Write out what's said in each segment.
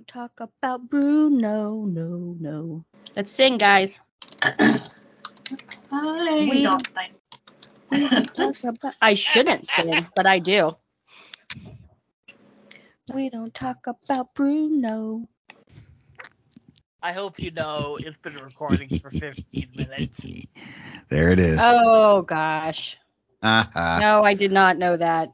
don't talk about Bruno, no, no. Let's sing, guys. I We- don't think. We don't about. I shouldn't sing, but I do. We don't talk about Bruno. I hope you know it's been recording for 15 minutes. There it is. Oh gosh. Ah-ha. No, I did not know that.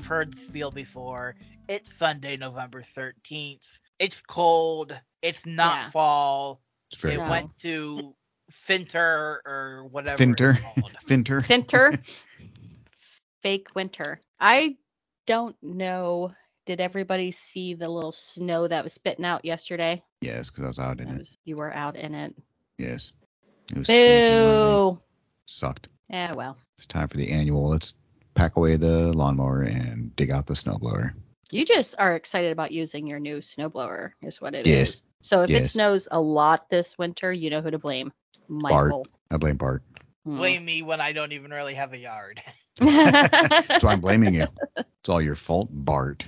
You've heard the spiel before. It's Sunday, November 13th. It's cold. It's not Yeah. fall. It's very it No. went to Finter or whatever Finter. it's called. Finter. Winter. Fake winter. I don't know. Did everybody see the little snow that was spitting out yesterday? Yes, because I was out in That it. was- you were out in it. Yes. It was sneaky Boo. Sucked. Yeah, well. It's time for the annual. Let's pack away the lawnmower and dig out the snowblower. You just are excited about using your new snowblower, is what it is. Yes. So if it snows a lot this winter, you know who to blame. Michael. I blame Bart. Hmm. Blame me when I don't even really have a yard. That's why I'm blaming you. It's all your fault, Bart.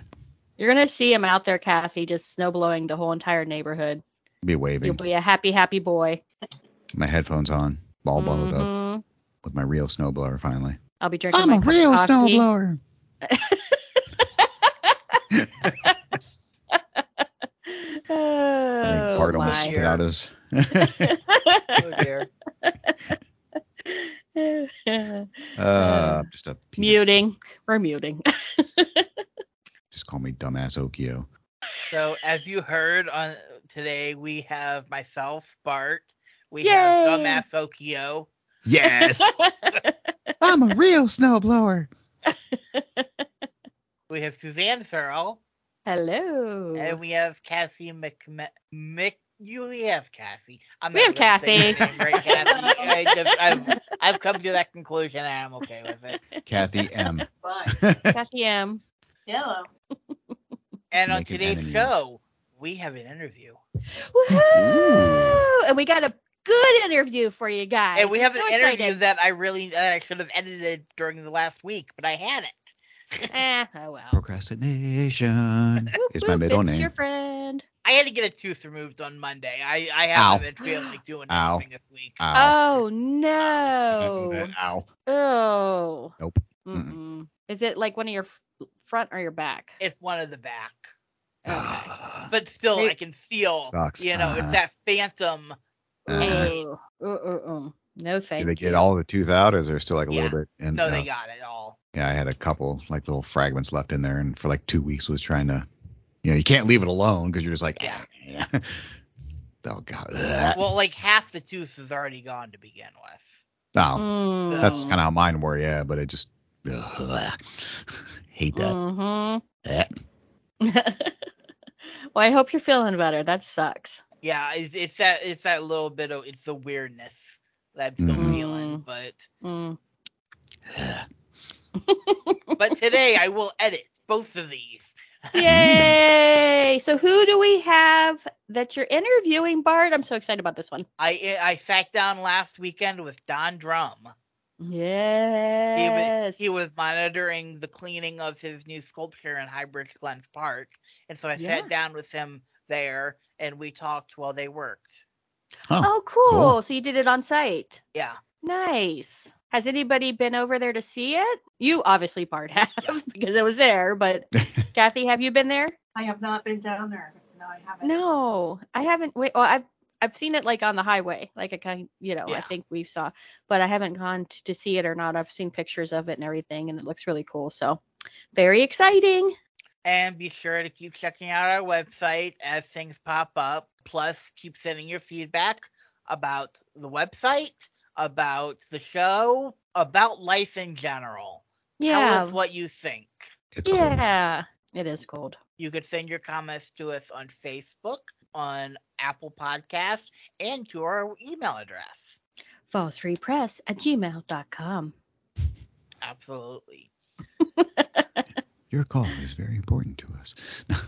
You're gonna see him out there, Kathy, just snow blowing the whole entire neighborhood. Be waving. You'll be a happy, happy boy. My headphones on, ball balled up Mhm. with my real snowblower finally. I'll be drinking I'm my a cup real coffee. snowblower. Oh, think Bart almost spit out his. Oh dear. uh, just a piece of- muting. We're muting. Just call me dumbass Okio. So as you heard on today, we have myself, Bart. We have Yay! Dumbass Okio. Yes, I'm a real snowblower. We have Suzanne Searle. Hello. And we have Cassie Mc, Mc you we have Cassie. I'm We never have gonna say your Cassie. name right, Cassie. I just, I've, I've come to that conclusion and I'm okay with it. Kathy M. Fine. Kathy M. Hello. And on today's enemies. show, we have an interview. Woohoo! And we got a good interview for you guys. And we have I'm an so interview excited. that I really that I should have edited during the last week, but I hadn't. Eh, oh well. Procrastination Whoop, is my middle it's name. your friend. I had to get a tooth removed on Monday. I, I haven't been feeling like doing Ow. anything this week. Ow. Oh no. That Ow. Oh. Nope. Mm-mm. Is it like one of your f- front or your back? It's one of the back. Okay. But still, They- I can feel, Sucks. you know, Uh-huh. it's that phantom. Uh. Uh, uh. No thank Did they you. get all the tooth out, or is there still like a Yeah. little bit? In, No, uh, they got it all. Yeah, I had a couple like little fragments left in there, and for like two weeks was trying to, you know, you can't leave it alone because you're just like, Yeah. oh god. Ugh. Well, like half the tooth is already gone to begin with. Oh, Mm. that's kind of how mine were, yeah, but it just ugh. hate that. Mhm. Eh. well, I hope you're feeling better. That sucks. Yeah, it's, it's that it's that little bit of it's the weirdness that I'm still Mhm. feeling. Mm. But Mm. but today I will edit both of these. Yay! So who do we have that you're interviewing, Bart? I'm so excited about this one. I I sat down last weekend with Don Drum. He was, Yes. he was monitoring the cleaning of his new sculpture in Highbridge Glens Park, and so I Yeah. sat down with him there and we talked while they worked. Huh. oh, cool. cool. So you did it on site. Yeah. Nice. Has anybody been over there to see it? You obviously, Bart, have Yeah. because it was there. But Kathy, have you been there? I have not been down there. No, I haven't. No, I haven't. Wait, well, I've I've seen it like on the highway, like I kind, you know, I think we saw, but I haven't gone to, to see it or not. I've seen pictures of it and everything, and it looks really cool. So, very exciting. And be sure to keep checking out our website as things pop up. Plus, keep sending your feedback about the website, about the show, about life in general. Tell Yeah, us what you think. It's cool. yeah, it is cold. You could send your comments to us on Facebook, on Apple Podcasts, and to our email address. fallsfreepress at gmail.com. Absolutely. Your call is very important to us.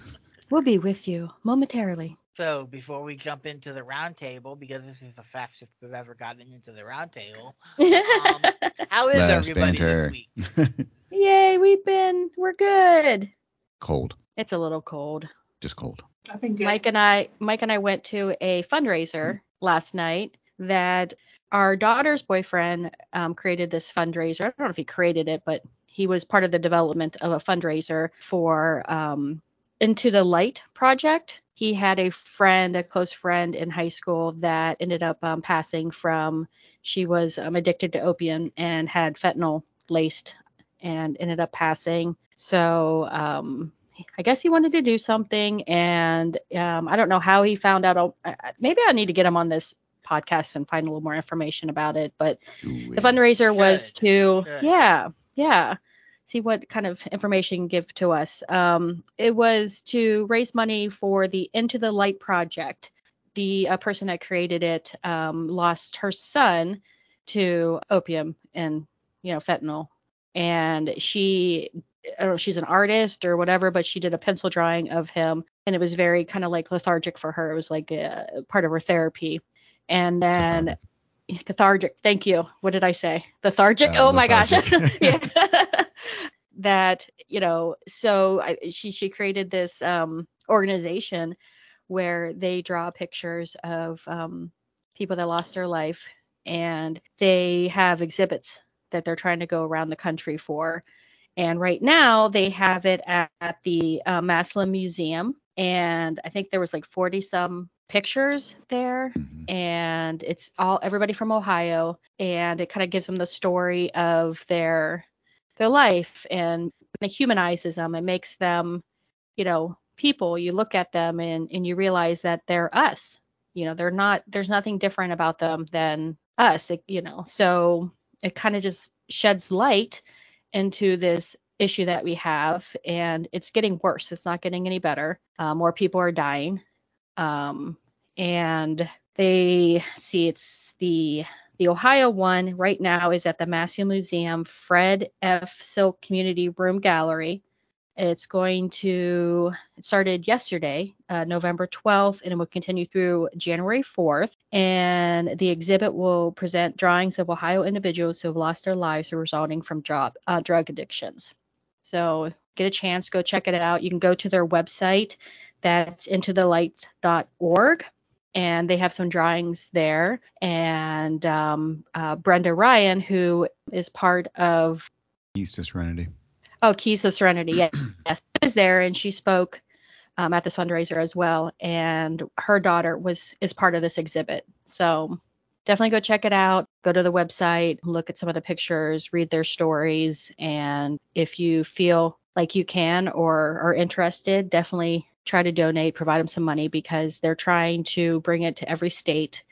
We'll be with you momentarily. So before we jump into the roundtable, because this is the fastest we've ever gotten into the roundtable, um, how is Last everybody banter. this week? Yay, we've been, we're good. cold. It's a little cold. Just cold. I've been good. Mike and I Mike and I went to a fundraiser last night that our daughter's boyfriend um, created this fundraiser. I don't know if he created it, but he was part of the development of a fundraiser for um, Into the Light project. He had a friend, a close friend in high school that ended up um, passing from. She was um, addicted to opium and had fentanyl laced, and ended up passing. So um, I guess he wanted to do something, and um, I don't know how he found out. I'll- Maybe I need to get him on this podcast and find a little more information about it. But the fundraiser was to, yeah, yeah, see what kind of information can give to us. Um, it was to raise money for the Into the Light project. The uh, person that created it um, lost her son to opium and you know fentanyl, and she I don't know if she's an artist or whatever, but she did a pencil drawing of him, and it was very kind of like lethargic for her. It was like a part of her therapy. And then cathartic. Thank you. What did I say? Lethargic. Uh, oh my gosh. yeah. that you know. So I, she she created this um, organization where they draw pictures of um, people that lost their life, and they have exhibits that they're trying to go around the country for. And right now they have it at, at the uh, Massillon Museum, and I think there was like 40 some pictures there. Mhm. and it's all everybody from Ohio. And it kind of gives them the story of their their life and it humanizes them. It makes them you know people. You look at them and and you realize that they're us. You know they're not there's nothing different about them than us it, you know. So it kind of just sheds light into this issue that we have and it's getting worse it's not getting any better uh, more people are dying um, and they see it's the the Ohio one right now is at the Massey Museum Fred F. Silk Community Room Gallery. It's going to it started yesterday, uh, November 12th, and it will continue through January 4th. And the exhibit will present drawings of Ohio individuals who have lost their lives resulting from job, uh, drug addictions. So get a chance, go check it out. You can go to their website that's intothelight.org and they have some drawings there and um, uh, brenda ryan who is part of Keys to Serenity. oh keys to serenity yes yes is there and she spoke um, at this fundraiser as well and her daughter was is part of this exhibit so definitely go check it out. Go to the website look at some of the pictures read their stories and if you feel like you can or are interested definitely try to donate provide them some money because they're trying to bring it to every state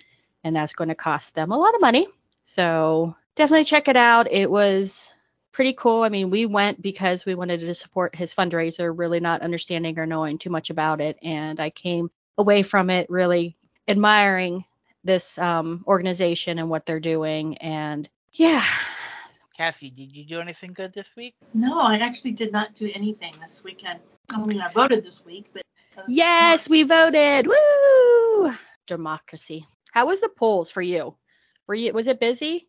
and that's going to cost them a lot of money. So definitely check it out. It was pretty cool. I mean we went because we wanted to support his fundraiser really not understanding or knowing too much about it and i came away from it really admiring this um, organization and what they're doing and yeah Cassie, did you do anything good this week? No, I actually did not do anything this weekend. I mean, I voted this week, but other than yes we voted woo democracy how was the polls for you were you was it busy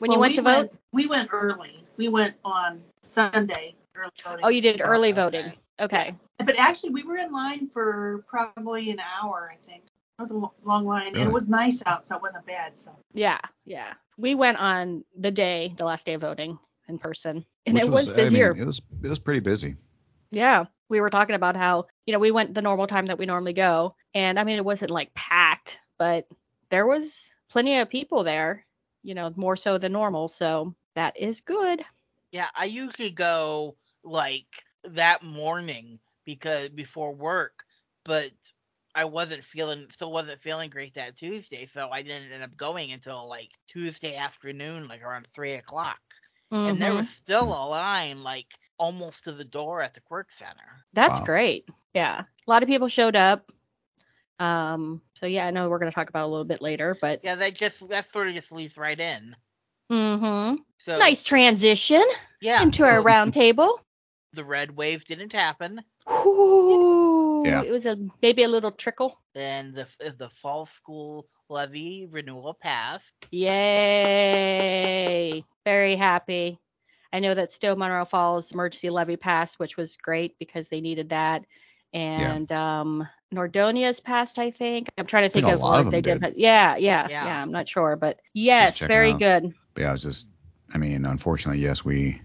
when you went we to vote we went early. We went on Sunday early voting. oh you did early Okay. voting okay But actually, we were in line for probably an hour. I think it was a long line, and it was nice out, so it wasn't bad. So Yeah, yeah. We went on the day, the last day of voting in person, and Which it was, I mean, it was it was pretty busy. yeah, we were talking about how you know we went the normal time that we normally go, and I mean it wasn't like packed, but there was plenty of people there, you know, more so than normal. So that is good. Yeah, I usually go like that morning because before work, but I wasn't feeling still wasn't feeling great that Tuesday, so I didn't end up going until like Tuesday afternoon, like around three o'clock. And there Mhm. was still a line like almost to the door at the Quirk Center. That's Wow. great. Yeah, a lot of people showed up. Um, So yeah, I know we're gonna talk about it a little bit later, but Yeah, that just that sort of just leads right in. mm-hmm. So nice transition yeah, into our well, round table. The red wave didn't happen, Ooh, Yeah. it was a maybe a little trickle. and the the fall school levy renewal passed. Yay! Very happy. I know that Stow Munroe Falls emergency levy passed, which was great because they needed that. And um Nordonia's passed, I think. I'm trying to think think, a of lot of what they them did. did. Yeah, yeah, Yeah. yeah, I'm not sure, but yes, very out. good. But yeah, I was just, I mean, unfortunately, yes, we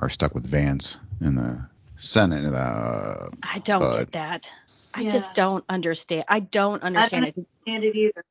are stuck with Vance in the Senate. Uh, I don't But- get that. I Yeah. just don't understand. I don't understand it. And it either.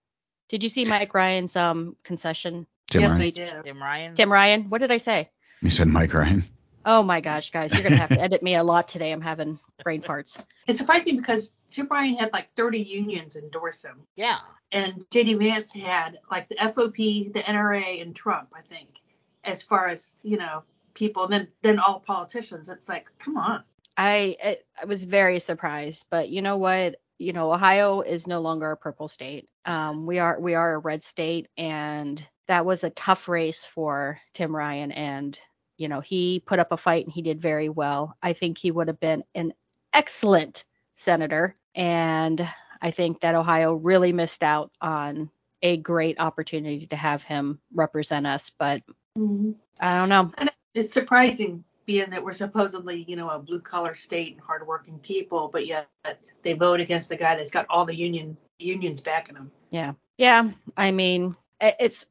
Did you see Mike Ryan's um concession? Tim yes, Ryan. I did. Tim Ryan. Tim Ryan, what did I say? You said Mike Ryan. Oh my gosh, guys, you're gonna have to edit me a lot today. I'm having brain farts. It surprised me because Tim Ryan had like 30 unions endorse him. Yeah. and JD Vance had like the FOP, the NRA, and Trump, I think, as far as you know people. And then then all politicians. It's like, come on. I I- I was very surprised, but you know what? You know, Ohio is no longer a purple state. Um, we are we are a red state, and that was a tough race for Tim Ryan, and you know he put up a fight and he did very well. I think he would have been an excellent senator, and I think that Ohio really missed out on a great opportunity to have him represent us. But I don't know. It's surprising, being that we're supposedly you know a blue collar state and hardworking people, but yet they vote against the guy that's got all the union unions backing him. Yeah. Yeah. I mean, it's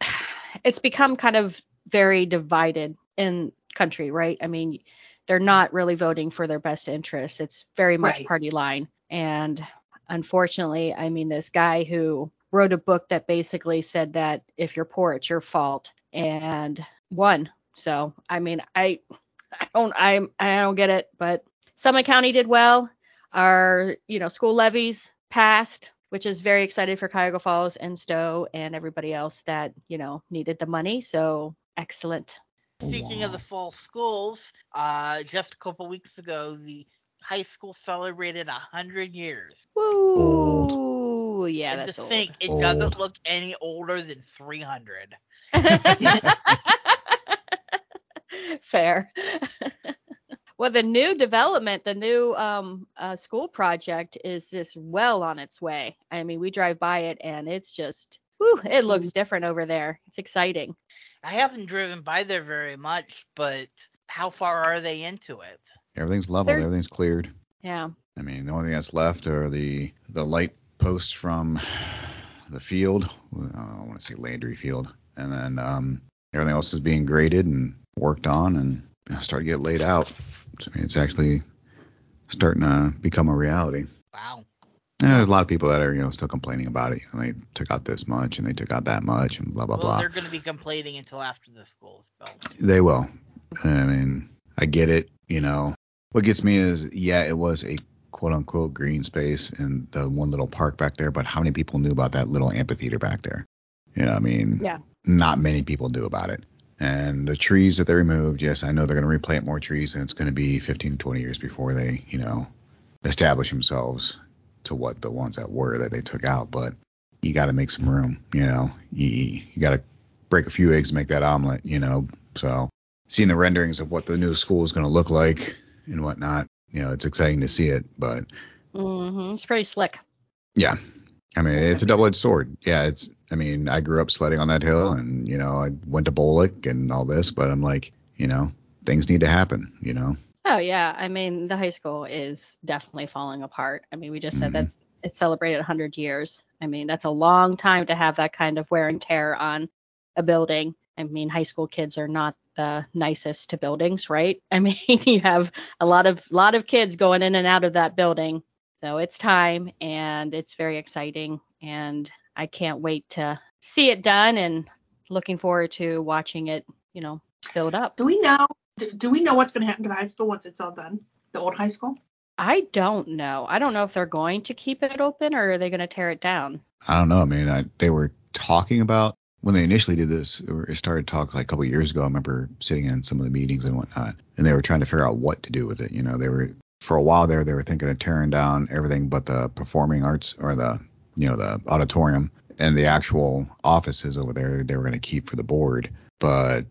it's become kind of very divided in country, right? I mean, they're not really voting for their best interests. It's very much Right. party line. And unfortunately, I mean, this guy who wrote a book that basically said that if you're poor, it's your fault and won. So, I mean, I I don't I I don't get it, but Summit County did well. Our, you know, school levies passed, which is very excited for Cuyahoga Falls and Stow and everybody else that, you know, needed the money. So excellent. Speaking of the fall schools, uh, just a couple weeks ago, the high school celebrated a hundred years. Woo! Yeah, and that's to old. think it Old. doesn't look any older than 300. Fair. well, the new development, the new um, uh, school project is just well on its way. I mean, we drive by it and it's just, whew, it looks different over there. It's exciting. I haven't driven by there very much, but how far are they into it? Everything's leveled. They're- Everything's cleared. Yeah. I mean, the only thing that's left are the the light posts from the field. I want to say Landry Field, and then um, everything else is being graded and worked on and started know, to get laid out. So, I mean, it's actually starting to become a reality. Wow. And there's a lot of people that are you know still complaining about it. You know, they took out this much and they took out that much and blah blah well, blah. they're going to be complaining until after the school is built. They will. I mean, I get it. You know, what gets me is, yeah, it was a quote unquote green space and the one little park back there, but how many people knew about that little amphitheater back there? You know, I mean, Yeah. not many people knew about it. And the trees that they removed, yes, I know they're going to replant more trees, and it's going to be 15 to 20 years before they, you know, establish themselves to what the ones that were that they took out. But you got to make some room, you know. You, you got to break a few eggs to make that omelet, you know. So seeing the renderings of what the new school is going to look like and whatnot, you know, it's exciting to see it. But hmm It's pretty slick. yeah, I mean, it's a double-edged sword. Yeah, it's. I mean, I grew up sledding on that hill, and you know, I went to Bolich and all this, but I'm like, you know, things need to happen. You know. Oh yeah, I mean the high school is definitely falling apart. I mean we just said that mm-hmm. it celebrated 100 years. I mean that's a long time to have that kind of wear and tear on a building. I mean high school kids are not the nicest to buildings, right? I mean you have a lot of lot of kids going in and out of that building. So it's time and it's very exciting and I can't wait to see it done and looking forward to watching it, you know, build up. Do we know? Do, do we know what's going to happen to the high school once it's all done? The old high school? I don't know. I don't know if they're going to keep it open or are they going to tear it down. I don't know. I mean, I, they were talking about when they initially did this. Or it started talk like a couple of years ago. I remember sitting in some of the meetings and whatnot, and they were trying to figure out what to do with it. You know, they were for a while there. They were thinking of tearing down everything but the performing arts or the you know, the auditorium and the actual offices over there they were going to keep for the board. But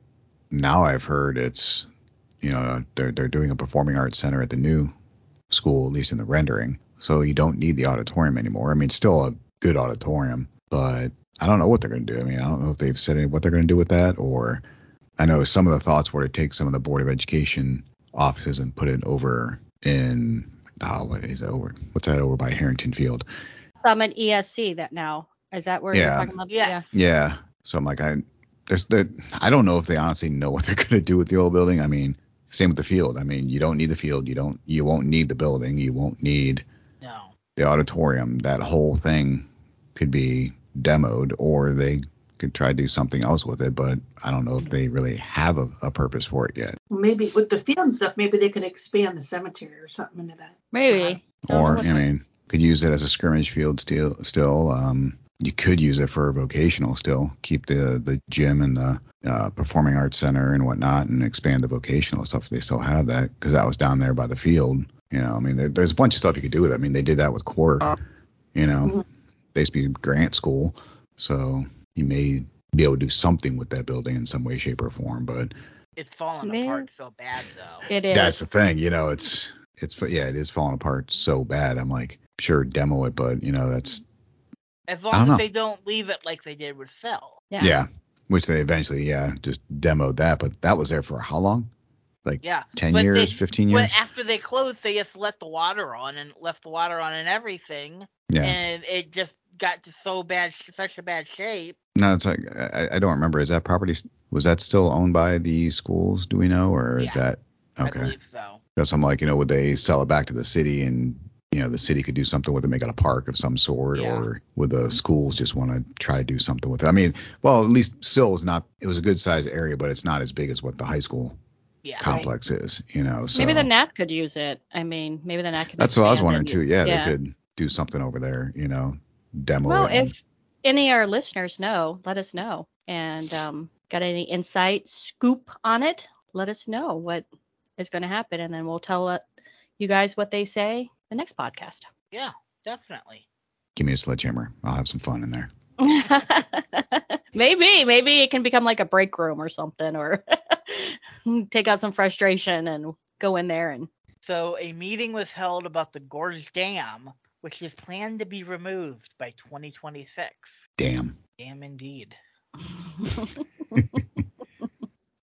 now I've heard it's, you know, they're they're doing a performing arts center at the new school, at least in the rendering. So you don't need the auditorium anymore. I mean, still a good auditorium, but I don't know what they're going to do. I mean, I don't know if they've said what they're going to do with that, or I know some of the thoughts were to take some of the Board of Education offices and put it over in, oh, what is it over? What's that over by Harrington Field? Summit ESC that now. Is that where Yeah. you're talking about? Yeah. Yeah. So I'm like, I there's the I don't know if they honestly know what they're gonna do with the old building. I mean, same with the field. I mean, you don't need the field. You don't you won't need the building. You won't need No. the auditorium. That whole thing could be demoed, or they could try to do something else with it. But I don't know if they really have a, a purpose for it yet. maybe with the field and stuff, maybe they could expand the cemetery or something into that. Maybe. Don't Or what I mean, could use it as a scrimmage field still. Still, um, you could use it for vocational still. Keep the the gym and the uh, performing arts center and whatnot, and expand the vocational stuff. They still have that because that was down there by the field. You know, I mean, there, there's a bunch of stuff you could do with it. I mean, they did that with Quirk. You know, Mhm. they used to be grant school, so you may be able to do something with that building in some way, shape, or form. But It's falling Man. apart so bad though. It is. that's the thing, you know, it's it's yeah, it is falling apart so bad. I'm like, sure, demo it, but you know, that's As I long don't as know. they don't leave it like they did with Cell. yeah. yeah. which they eventually yeah just demoed that, but that was there for how long? Like yeah. Ten But years, they- fifteen years? But after they closed, they just let the water on and left the water on and everything, yeah. and it just got to so bad, such a bad shape. No, it's like I, I don't remember. Is that property was that still owned by the schools? Do we know, or is Yeah. that I okay? believe so. That's I'm like, you know, would they sell it back to the city and you know the city could do something with it, make it a park of some sort, Yeah. or would the schools just want to try to do something with it? I mean, well, at least still is not. It was a good sized area, but it's not as big as what the high school Yeah. complex is. You know, so Maybe the Nat could use it. I mean, maybe the Nat could. that's what I was wondering too. Yeah, Yeah. they could do something over there. You know, demo Well, it. if any of our listeners know, let us know. And um, got any insight, scoop on it, let us know what is going to happen, and then we'll tell uh, you guys what they say the next podcast. Yeah, definitely. give me a sledgehammer, I'll have some fun in there. maybe, maybe it can become like a break room or something, or take out some frustration and go in there and. So a meeting was held about the Gorge Dam, which is planned to be removed by 2026. Damn. Damn indeed.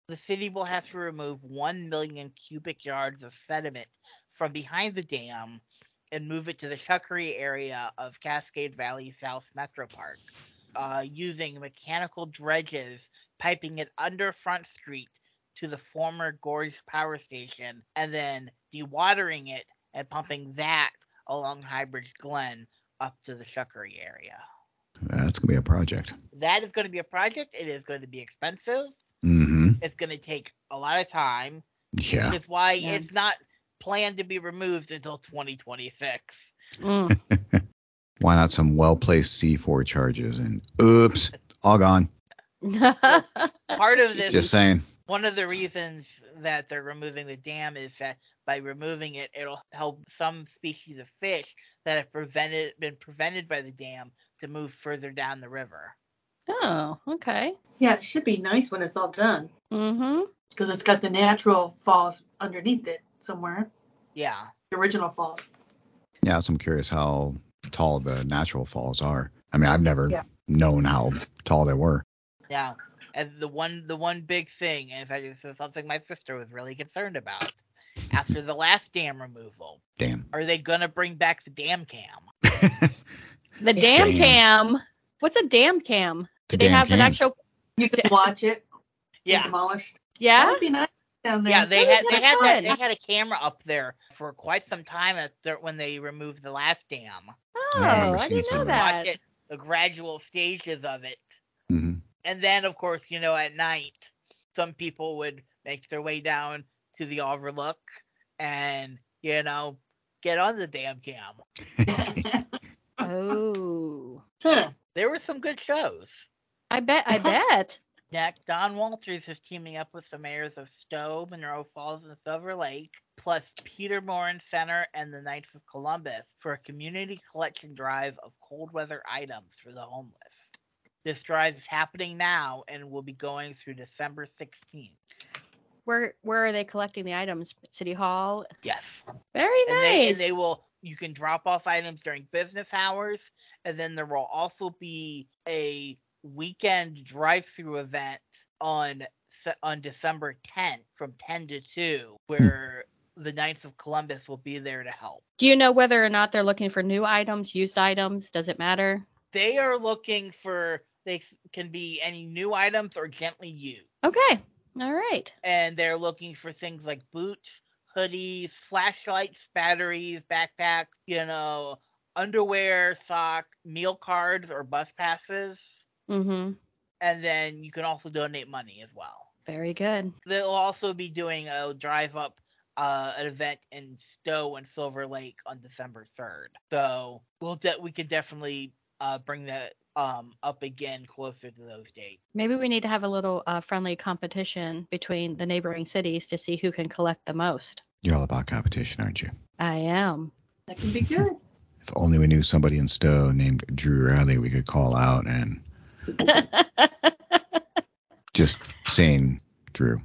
The city will have to remove 1 million cubic yards of sediment from behind the dam and move it to the Chuckery area of Cascade Valley South Metro Park, uh, using mechanical dredges piping it under Front Street to the former Gorge Power Station and then dewatering it and pumping that along Highbridge Glen up to the Chuckery area. That's gonna be a project. That is going to be a project. It is going to be expensive. Mm-hmm. It's going to take a lot of time, Yeah. which is why Yeah. it's not planned to be removed until 2026. Mm. Why not some well placed C4 charges and oops, all gone. Part of this, Just saying. one of the reasons that they're removing the dam is that by removing it, it'll help some species of fish that have prevented been prevented by the dam to move further down the river. oh, okay. Yeah, it should be nice when it's all done Mm-hmm. because it's got the natural falls underneath it somewhere. Yeah, The original falls. Yeah, so I'm curious how tall the natural falls are. I mean, I've never Yeah. known how tall they were. yeah. And the one the one big thing, in fact, this is something my sister was really concerned about. After the last dam removal, Damn. are they gonna bring back the dam cam? The dam Damn. cam. What's a dam cam? It's a Do they damn have an actual? You can watch it. Yeah, Demolished. That Yeah. would be nice down there. yeah. They That had they had that they had a camera up there for quite some time at the, when they removed the last dam. Oh, I I didn't know that. Watch it, the gradual stages of it, hmm and then of course you know at night some people would make their way down to the overlook and you know get on the damn cam. Oh, Huh. There were some good shows. I bet. I bet. Next, Don Walters is teaming up with the mayors of Stow, Munroe Falls, and Silver Lake plus Peter Morin Center and the Knights of Columbus for a community collection drive of cold weather items for the homeless. This drive is happening now and will be going through December 16th. Where where are they collecting the items? City Hall. Yes. Very And nice. they, and they will you can drop off items during business hours and then there will also be a weekend drive-through event on on December 10th from 10 to 2 where the Knights of Columbus will be there to help. Do you know whether or not they're looking for new items, used items? Does it matter? They are looking for they can be any new items or gently used. Okay. All right. And they're looking for things like boots, hoodies, flashlights, batteries, backpacks, you know, underwear, sock, meal cards or bus passes. Mm-hmm. And then you can also donate money as well. Very good. They'll also be doing a drive up uh, an event in Stow and Silver Lake on December 3rd. So we'll de- we can definitely uh, bring that um, up again closer to those dates. Maybe we need to have a little uh, friendly competition between the neighboring cities to see who can collect the most. You're all about competition, aren't you? I am. That can be good. If only we knew somebody in Stow named Drew Riley we could call out and just saying Drew.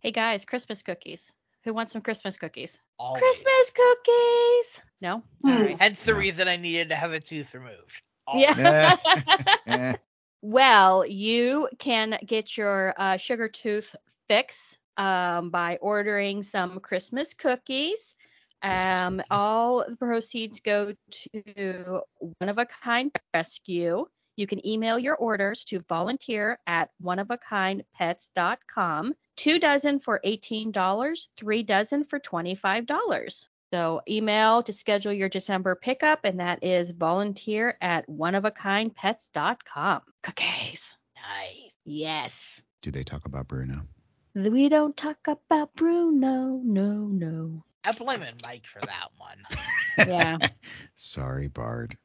hey guys, Christmas cookies. Who wants some Christmas cookies? Always. Christmas cookies. No. Hmm. All right. Hence the No. reason I needed to have a tooth removed. Yeah. Eh, Well, you can get your uh, sugar tooth fix um, by ordering some Christmas cookies. Um, all the proceeds go to One of a Kind Rescue. You can email your orders to volunteer at oneofakindpets.com. Two dozen for $18, three dozen for $25. So email to schedule your December pickup, and that is volunteer at oneofakindpets.com. Cookies. Nice. Yes. Do they talk about Bruno? We don't talk about Bruno. No, no. I blame it Mike for that one. Yeah. Sorry, Bart.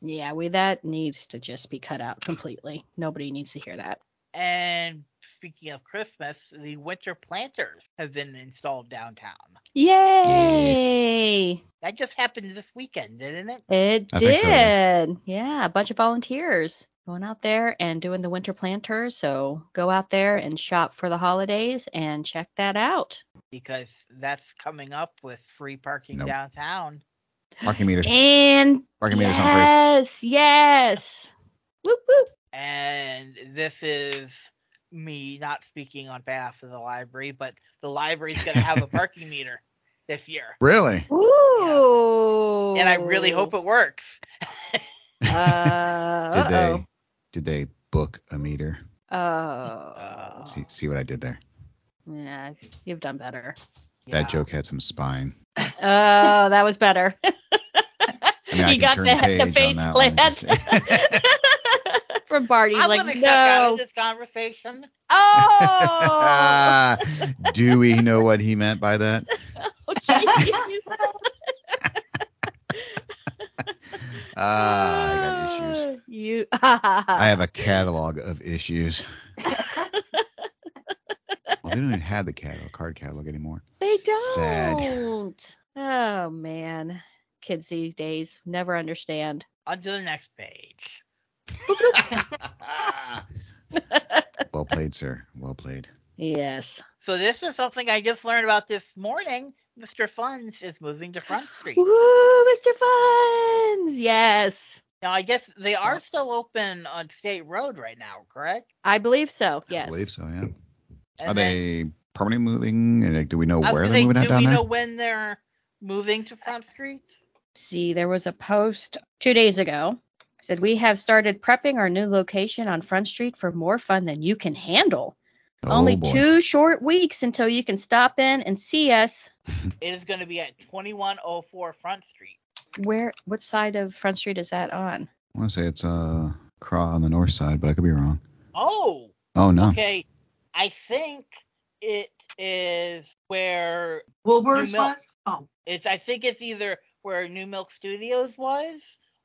Yeah, we that needs to just be cut out completely. Nobody needs to hear that. And speaking of Christmas, the winter planters have been installed downtown. Yay! That just happened this weekend, didn't it? It I think so, yeah. did. yeah, a bunch of volunteers going out there and doing the winter planters. So go out there and shop for the holidays and check that out. Because that's coming up with free parking Nope. downtown. Parking meters. And Parking meters on free. yes, yes. Whoop whoop. And this is me not speaking on behalf of the library, but the library's going to have a parking meter this year. Really? Ooh. And I really hope it works. Uh, Did they uh-oh. did they book a meter? Oh. See see what I did there? Yeah, you've done better. Yeah. That joke had some spine. Oh, that was better. I mean, I you can got the, the page the on face that plant from Barty. I'm like, going to cut out no. of this conversation. Oh. Do we know what he meant by that? oh jeez. Ah, I got issues. You. I have a catalog of issues. Well, they don't even have the catalog, card catalog anymore. They don't. Sad. Oh man, kids these days never understand. On to the next page. well played, sir. Well played. yes. So this is something I just learned about this morning. Mr. Fun's is moving to Front Street. Woo, Mr. Fun's. Yes. Now I guess they are still open on State Road right now, correct? I believe so. Yes. I believe so, yeah. And Are then- they permanently moving? And like, do we know I where they're say, moving at do down we there? know when they're moving to Front Street? See, there was a post two days ago. Said we have started prepping our new location on Front Street for more fun than you can handle. oh, Only boy. two short weeks until you can stop in and see us. It is going to be at 2104 Front Street. Where? What side of Front Street is that on? I want to say it's uh Craw on the north side, but I could be wrong. Oh, Oh no. okay. I think it is where Woolworths New Milk. was? Oh, it's. I think it's either where New Milk Studios was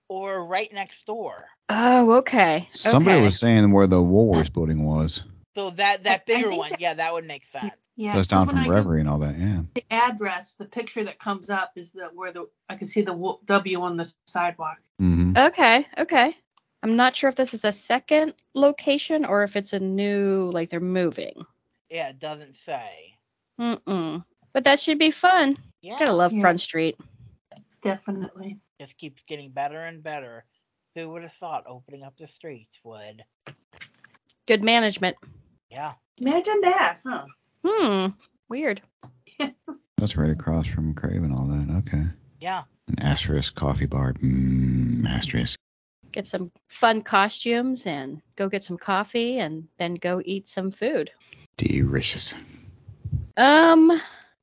or right next door. Oh, okay. Somebody okay. was saying where the Woolworths building was. So that that I- I bigger think one, that- yeah, that would make sense. Yeah. That's 'cause down from I Reverie and all that. Yeah. The address, the picture that comes up is the where the I can see the w- W on the sidewalk. hmm Okay, okay. I'm not sure if this is a second location or if it's a new, like they're moving. Yeah, it doesn't say. Mm-mm. But that should be fun. Yeah, Gotta love Yeah. Front Street. Definitely. just keeps getting better and better. Who would have thought opening up the streets would? Good management. Yeah. Imagine that, huh? Hmm. Weird. That's right across from Crave and all that. Okay. Yeah. An asterisk coffee bar. Mm, asterisk. Get some fun costumes and go get some coffee and then go eat some food. Delicious. Um,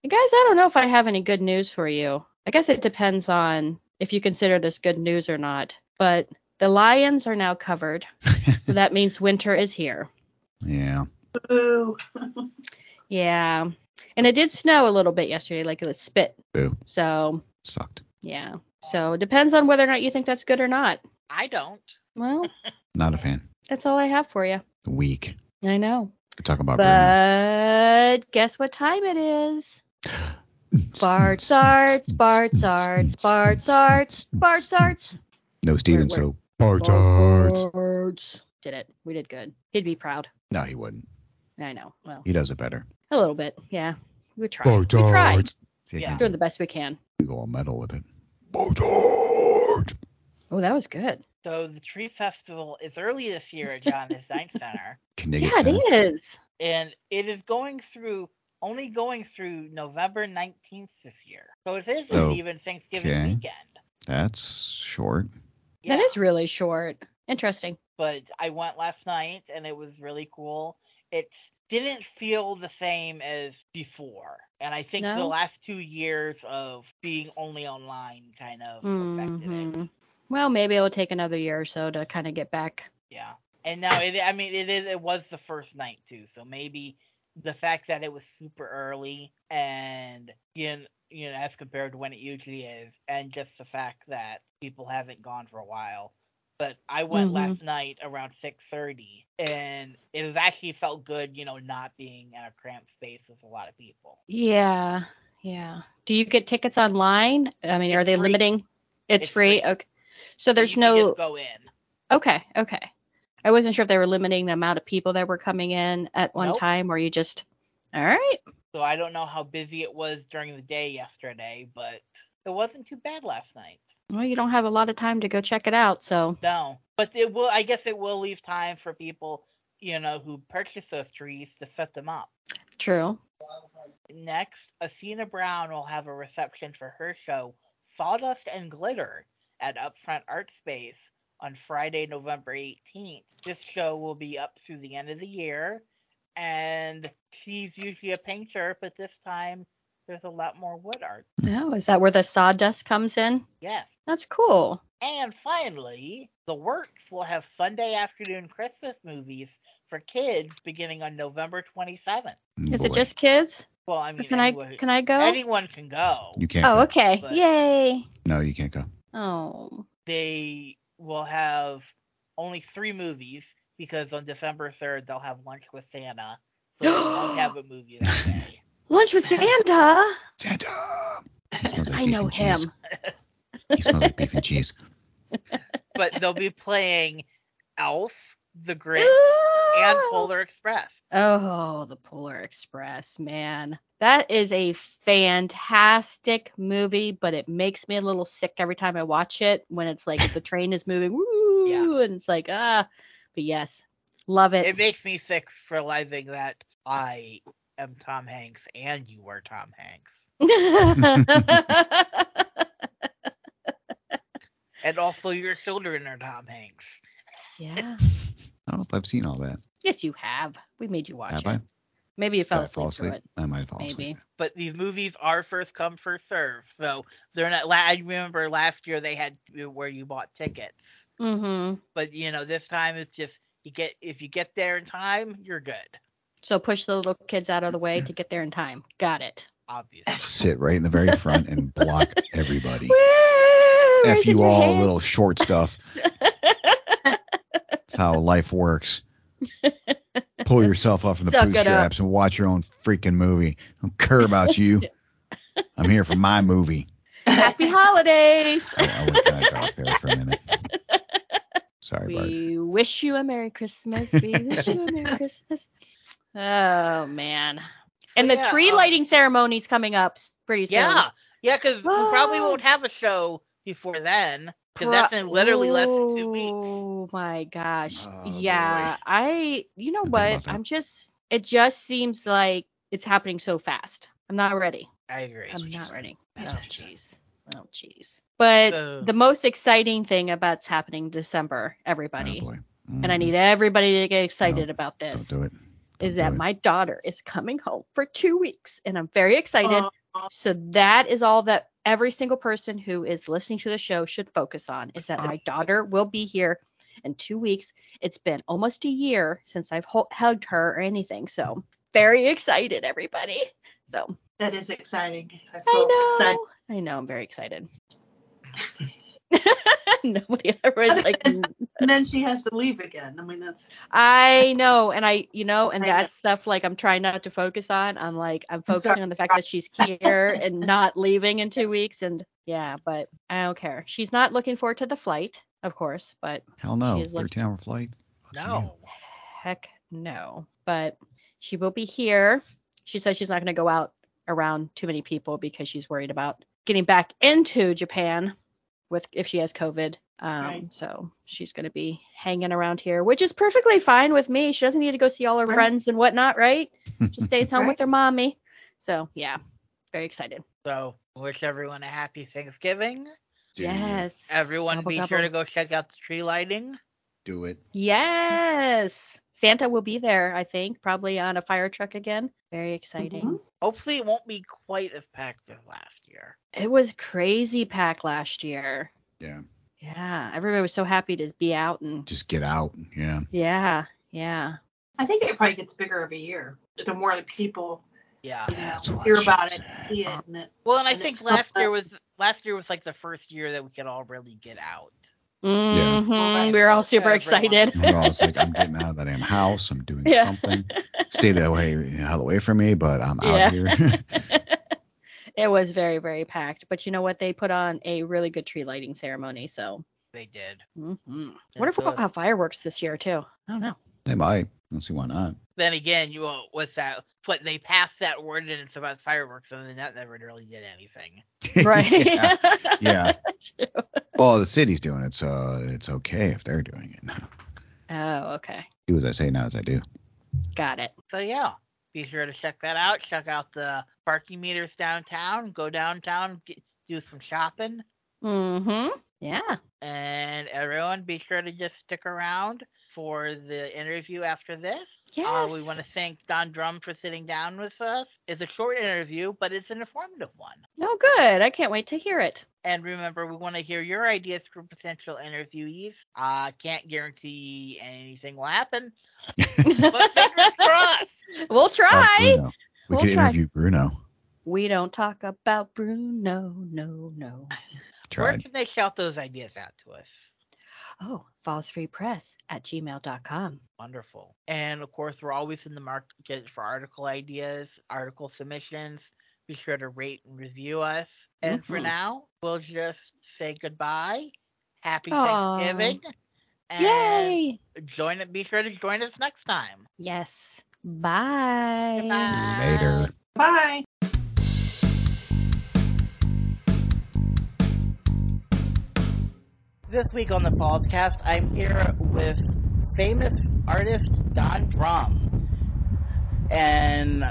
you guys, I don't know if I have any good news for you. I guess it depends on if you consider this good news or not. But the lions are now covered. so that means winter is here. yeah. Ooh. Yeah. And it did snow a little bit yesterday, like it was spit. Boo. So, Sucked. yeah. So it depends on whether or not you think that's good or not. I don't. Well, Not a fan. that's all I have for you. Weak. I know. We talk about Bruno. But guess what time it is? Bart's Arts, Bart's Arts, Bart's Arts, Bart's Arts. No Steven, so Bart's Arts. Barts. Did it. We did good. He'd be proud. No, he wouldn't. I know. Well, He does it better. a little bit. Yeah. We tried. We tried. See, Yeah. Doing the best we can. We go all metal with it. Bart's Arts. Oh, that was good. So the Tree Festival is early this year at John S. Knight Center, Knight Yeah, Center. it is. and it is going through only going through November 19th this year. So it isn't So, even Thanksgiving okay. weekend. That's short. Yeah. That is really short. Interesting. but I went last night and it was really cool. It didn't feel the same as before. And I think the last two years of being only online kind of affected it. Mhm. Well, maybe it'll take another year or so to kind of get back. Yeah. And now it I mean it is it was the first night too. So maybe the fact that it was super early and you know, you know as compared to when it usually is and just the fact that people haven't gone for a while. But I went Mhm. last night around 6:30 and it was actually felt good, you know, not being in a cramped space with a lot of people. Yeah. Yeah. Do you get tickets online? I mean, are they free. limiting? It's, It's free. free. Okay. So there's no. just go in. Okay. Okay. I wasn't sure if they were limiting the amount of people that were coming in at one Nope. time, or you just. All right. So I don't know how busy it was during the day yesterday, but it wasn't too bad last night. Well, you don't have a lot of time to go check it out, so. No, but it will. I guess it will leave time for people, you know, who purchase those trees to set them up. True. Next, Athena Brown will have a reception for her show Sawdust and Glitter at Upfront Art Space on Friday, November 18th. This show will be up through the end of the year, and she's usually a painter, but this time there's a lot more wood art. Oh, is that where the sawdust comes in? Yes. That's cool. And finally, the Works will have Sunday afternoon Christmas movies for kids beginning on November 27th. Is it just kids? Well, I Or mean, can I can I go? anyone can go. You can't. oh, go. okay. but- Yay. No, you can't go. Oh. They will have only three movies because on December 3rd they'll have lunch with Santa, so they won't have a movie that day. Lunch with Santa. Santa. He like I know him. He smells like beef and cheese. But they'll be playing Elf, The Grinch, and Polar Express. Oh, the Polar Express, man. That is a fantastic movie, but it makes me a little sick every time I watch it when it's like the train is moving, woo, Yeah. and it's like, ah. But yes, love it. It makes me sick realizing that I am Tom Hanks and you are Tom Hanks. And also your children are Tom Hanks. yeah. I don't know if I've seen all that. Yes, you have. We made you watch Have it. I? Maybe you Did fell I asleep, fall asleep? it. I might have fallen Maybe. asleep. But these movies are first come first serve, so they're not. I remember last year they had where you bought tickets, Mm-hmm. but you know this time it's just you get if you get there in time, you're good. So push the little kids out of the way to get there in time. Got it. Obviously. Sit right in the very front and block everybody. Woo! F you all, hand. little short stuff. That's how life works. Pull yourself off from the Suck it bootstraps and watch your own freaking movie. I don't care about you. I'm here for my movie. Happy holidays. I, I went kind of dark there for a minute. Sorry, Bart. we wish you a Merry Christmas. We wish you a Merry Christmas. Oh man. And the yeah, tree um, lighting ceremony's coming up pretty soon. Yeah, yeah, because we probably Oh. won't have a show before then. Because that's in literally less than two weeks. Oh my gosh. Oh, yeah. boy. I you know what? I'm just it just seems like it's happening so fast. I'm not ready. I agree. I'm not ready. That's oh what you said. jeez. Oh jeez. But So- the most exciting thing about about's happening December, everybody. Oh boy. And I Mhm. need everybody to get excited about Don't this. do it. Is Don't that do it. my daughter is coming home for two weeks and I'm very excited. Aw. So that is all that every single person who is listening to the show should focus on is that my daughter will be here in two weeks. It's been almost a year since I've ho- hugged her or anything. So very excited, everybody. So That is exciting. I I know. excited. I know. I'm very excited. Nobody ever is like, And then she has to leave again. I mean, that's I know, and I, you know, and I know. that's stuff like I'm trying not to focus on. I'm like, I'm I'm focusing on the fact that she's here and not leaving in two weeks, and yeah, but I don't care. She's not looking forward to the flight, of course, but Hell no. She's like- 13 hour flight. No. heck no. But she will be here. She says she's not going to go out around too many people because she's worried about getting back into Japan with if she has COVID. Um, Right. so she's going to be hanging around here, which is perfectly fine with me. She doesn't need to go see all her Right. friends and whatnot, right? you. Just stays home with her mommy. So yeah, very excited. So wish everyone a happy Thanksgiving. Do you. yes. Everyone Gobble, be gobble. sure to go check out the tree lighting. Do it. Yes. Santa will be there, I think, probably on a fire truck again. Very exciting. Mhm. Hopefully it won't be quite as packed as last year. It was crazy packed last year. Yeah. Yeah, everybody was so happy to be out and Just get out. Yeah. yeah, yeah. I think it probably gets bigger every year. The more the people Yeah. you know, That's hear about it, said. see it, and it. Well, and I think last year was last year was like the first year that we could all really get out. Mhm, Right. We were all super excited. We're all like, I'm getting out of that damn house. I'm doing Yeah. something. Stay that way, hell away from me, but I'm Yeah. out here. it was very, very packed. But you know what? They put on a really good tree lighting ceremony. So, They did. Mm-hmm. what if we'll have fireworks this year too? I don't know. they might. Don't see why not. Then again, you know, with that, what they passed that ordinance about fireworks, and then that never really did anything. Right. yeah. yeah. True. Well, the city's doing it, so it's okay if they're doing it. Now. Oh, okay. Do as I say, not as I do. Got it. So yeah, be sure to check that out. Check out the parking meters downtown. Go downtown, get, do some shopping, Mm-hmm. Yeah. and everyone be sure to just stick around for the interview after this. Yes. Uh, we want to thank Don Drum for sitting down with us. It's a short interview, but it's an informative one. Oh, good. I can't wait to hear it. And remember, we want to hear your ideas for potential interviewees. Uh, can't guarantee anything will happen, but fingers crossed. we'll try. Bruno. We We'll could try. interview Bruno. We don't talk about Bruno. No, no. Where Tried. can they shout those ideas out to us? Oh, fallsfreepress at gmail.com. Wonderful. And of course, we're always in the market for article ideas, article submissions. Be sure to rate and review us. And for Mhm. now, we'll just say goodbye. Happy Aw. Thanksgiving. And Yay! join it. Be sure to join us next time. Yes. Bye. Goodbye. Later. Bye. This week on the Fallscast, I'm here with famous artist Don Drum. And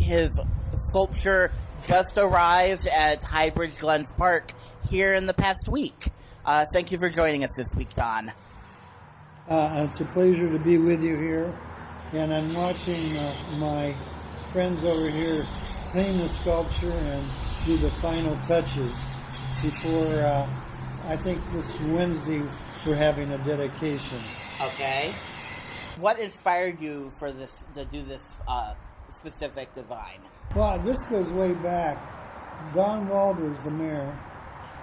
his sculpture just arrived at Highbridge Glens Park here in the past week. Uh, thank you for joining us this week, Don. Uh, it's a pleasure to be with you here, and I'm watching uh, my friends over here clean the sculpture and do the final touches before uh, I think this Wednesday we're having a dedication. Okay. What inspired you for this to do this uh, specific design? Well, this goes way back. Don Walters the mayor,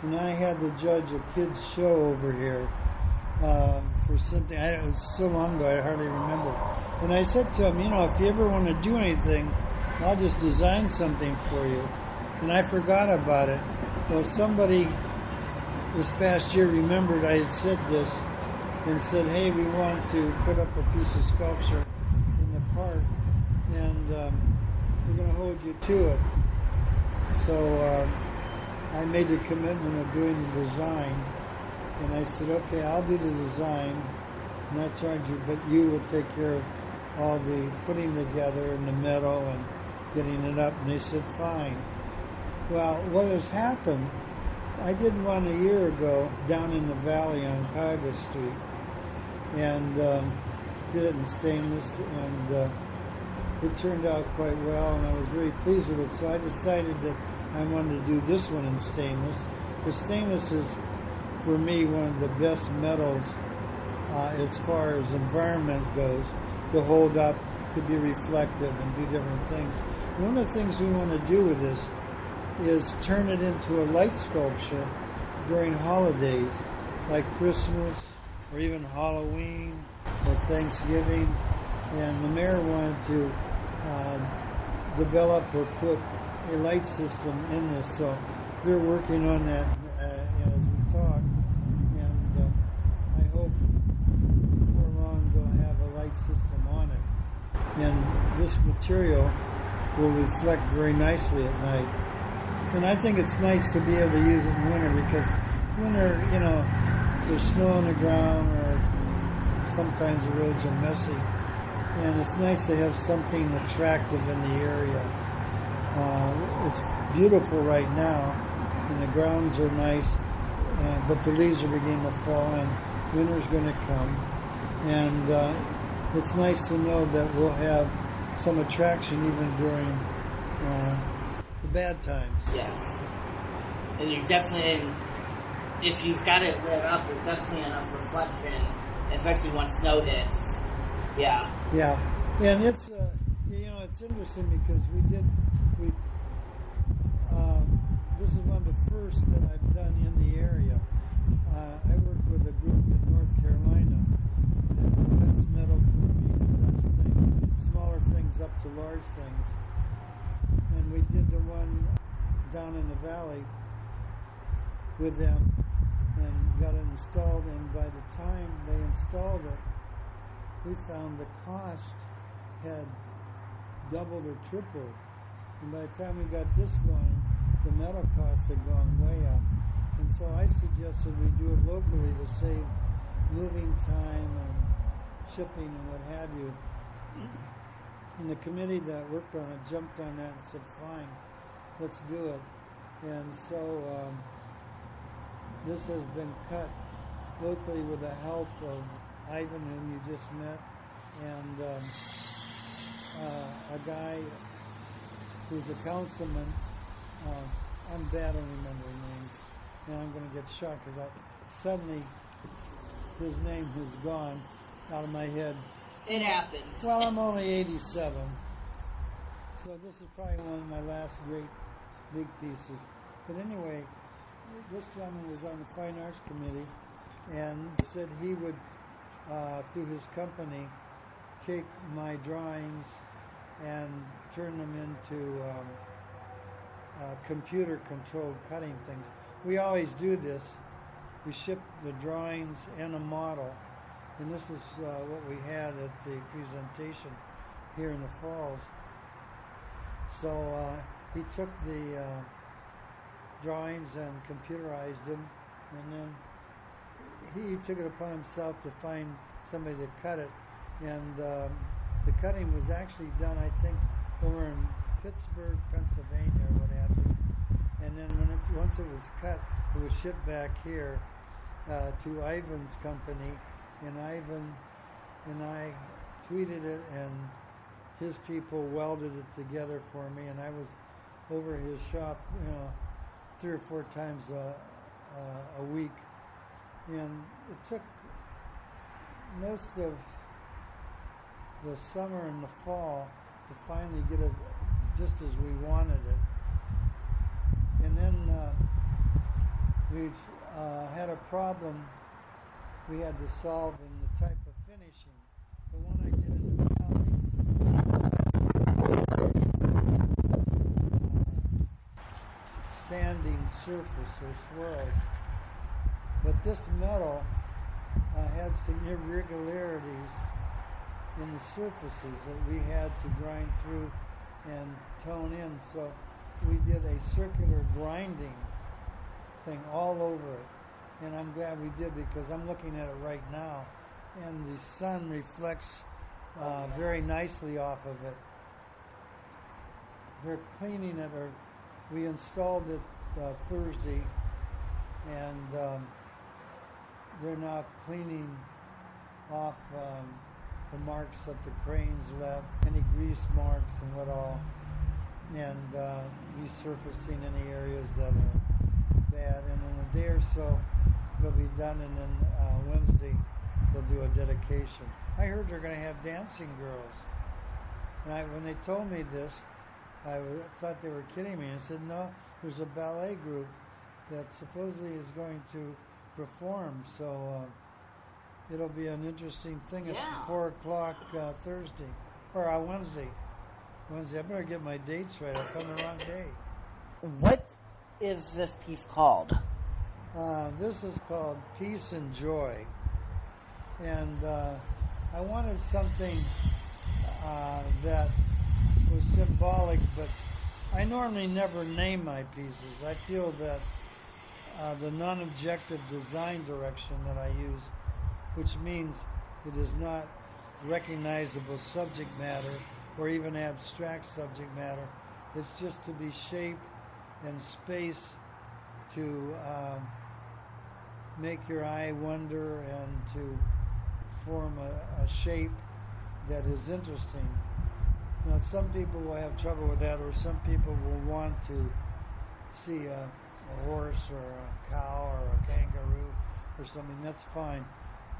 and I had to judge a kids' show over here. Um, for something. I, it was so long ago, I hardly remember. And I said to him, you know, if you ever want to do anything, I'll just design something for you. And I forgot about it. Well, somebody this past year remembered I had said this and said, hey, we want to put up a piece of sculpture in the park and um, we're going to hold you to it. So uh, I made the commitment of doing the design and I said, okay, I'll do the design, not charge you, but you will take care of all the putting together and the metal and getting it up. And they said, fine. Well, what has happened, I did one a year ago down in the valley on Cuyahoga Street and um, did it in stainless and uh, it turned out quite well and I was very pleased with it. So I decided that I wanted to do this one in stainless. The stainless is for me one of the best metals uh, as far as environment goes to hold up, to be reflective and do different things. One of the things we want to do with this is turn it into a light sculpture during holidays like Christmas or even Halloween or Thanksgiving. And the mayor wanted to uh, develop or put a light system in this, so they're working on that uh, as we talk. And uh, I hope before long they'll have a light system on it. And this material will reflect very nicely at night. And I think it's nice to be able to use it in winter because winter, you know, there's snow on the ground or sometimes the roads are messy. And it's nice to have something attractive in the area. Uh, it's beautiful right now and the grounds are nice, and, but the leaves are beginning to fall and winter's going to come. And uh, it's nice to know that we'll have some attraction even during uh, bad times. Yeah. And you definitely, if you've got it lit up, there's definitely enough reflection, especially once snow hits. Yeah. Yeah, and it's uh, you know it's interesting because we did we um, this is one of the first that I've done in the area. Uh, I work with a group in North Carolina that cuts metal for me and does things, smaller things up to large things. And we did the one down in the valley with them and got it installed. And by the time they installed it, we found the cost had doubled or tripled. And by the time we got this one, the metal costs had gone way up. And so I suggested we do it locally to save moving time and shipping and what have you. And the committee that worked on it jumped on that and said, fine, let's do it. And so um, this has been cut locally with the help of Ivan, whom you just met, and um, uh, a guy who's a councilman. Uh, I'm bad on remembering names, and I'm going to get shocked because suddenly his name has gone out of my head. It happens. Well, I'm only 87, so this is probably one of my last great big pieces. But anyway, this gentleman was on the Fine Arts Committee and said he would, uh, through his company, take my drawings and turn them into um, uh, computer controlled cutting things. We always do this. We ship the drawings and a model, and this is uh, what we had at the presentation here in the falls. So uh, he took the uh, drawings and computerized them, and then he took it upon himself to find somebody to cut it. And um, the cutting was actually done, I think, over in Pittsburgh, Pennsylvania, or what have you. And then when it's once it was cut, it was shipped back here uh, to Ivan's company, and Ivan and I tweeted it, and his people welded it together for me, and I was over his shop, you know, three or four times a, a, a week, and it took most of the summer and the fall to finally get it just as we wanted it. And then uh, we've uh, had a problem we had to solve in the type of finishing. The one I did in the valley, uh, sanding surface or swirls. But this metal uh, had some irregularities in the surfaces that we had to grind through and tone in. So we did a circular grinding thing all over it. And I'm glad we did because I'm looking at it right now and the sun reflects uh, very nicely off of it. They're cleaning it, or we installed it uh, Thursday, and um, they're now cleaning off um, the marks that the cranes left, any grease marks and what all, and uh, resurfacing any areas that are bad. And in a day or so, they'll be done, and then uh, Wednesday they'll do a dedication. I heard they're going to have dancing girls, and I, when they told me this, I thought they were kidding me. I said, no, there's a ballet group that supposedly is going to perform. So. Uh, it'll be an interesting thing Yeah. at four o'clock uh, Thursday or uh, Wednesday. Wednesday. I better get my dates right. I found the wrong day. What is this piece called? Uh, this is called Peace and Joy, and uh, I wanted something uh, that was symbolic, but I normally never name my pieces. I feel that uh, the non-objective design direction that I use which means it is not recognizable subject matter or even abstract subject matter. It's just to be shape and space to um, make your eye wonder and to form a, a shape that is interesting. Now, some people will have trouble with that, or some people will want to see a, a horse or a cow or a kangaroo or something. That's fine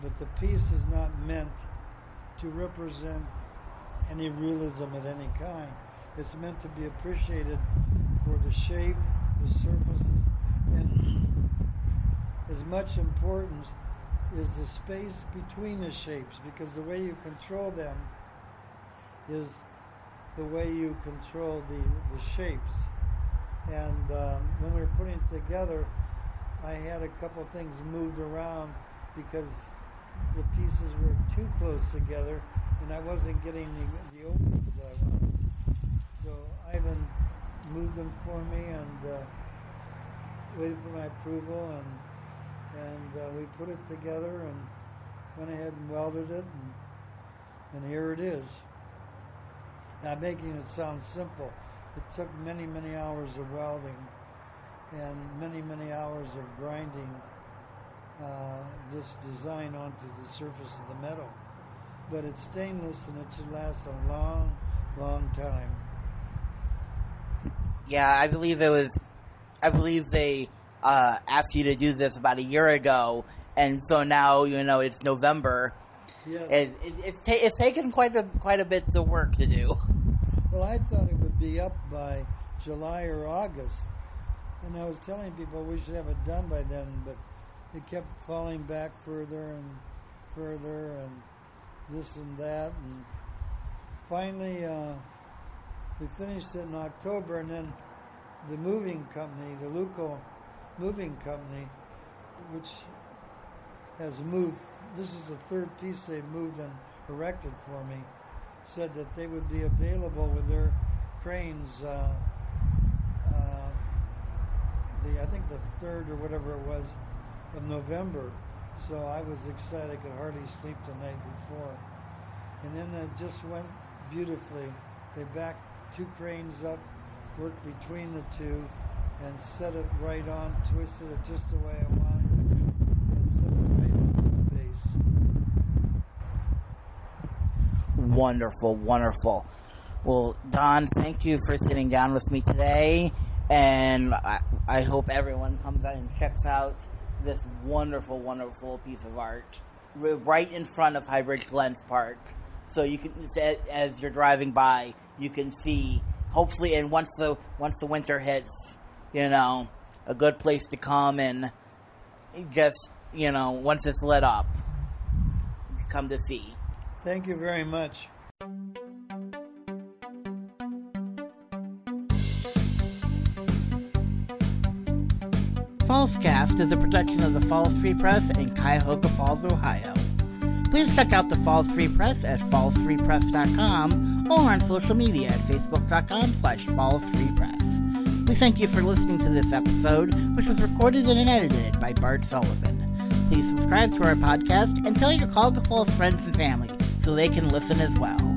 but the piece is not meant to represent any realism of any kind. It's meant to be appreciated for the shape, the surfaces, and as much importance is the space between the shapes because the way you control them is the way you control the, the shapes. And um, when we were putting it together, I had a couple things moved around because the pieces were too close together and I wasn't getting the, the openings I wanted. Them for me and uh, waited for my approval and and uh, we put it together and went ahead and welded it and, and here it is. Now making it sound simple, it took many many hours of welding and many many hours of grinding uh, this design onto the surface of the metal. But it's stainless and it should last a long, long time. Yeah, I believe it was. I believe they uh, asked you to do this about a year ago, and so now you know it's November. Yes. It, it, it's ta- it's taken quite a quite a bit of work to do. Well, I thought it would be up by July or August, and I was telling people we should have it done by then, but it kept falling back further and further, and this and that, and finally uh, we finished it in October, and then the moving company, the Luco Moving Company, which has moved. This is the third piece they've moved and erected for me. Said that they would be available with their cranes. Uh, uh, the I think the third or whatever it was of November. So I was excited. I could hardly sleep the night before. And then it just went beautifully. They backed two cranes up, worked between the two, and set it right on, twisted it just the way I wanted it, and set it right on the base. Wonderful, wonderful. Well, Don, thank you for sitting down with me today, and I, I hope everyone comes out and checks out this wonderful, wonderful piece of art right in front of Highbridge Glens Park. So you can, as you're driving by, you can see. Hopefully, and once the once the winter hits, you know, a good place to come and just you know, once it's lit up. Come to see. Thank you very much. Fallscast is a production of the Falls Free Press in Cuyahoga Falls, Ohio. Please check out the Falls Free Press at fallsfreepress.com or on social media at facebook.com slash fallsfreepress. We thank you for listening to this episode, which was recorded and edited by Bart Sullivan. Please subscribe to our podcast and tell your Cuyahoga Falls friends and family so they can listen as well.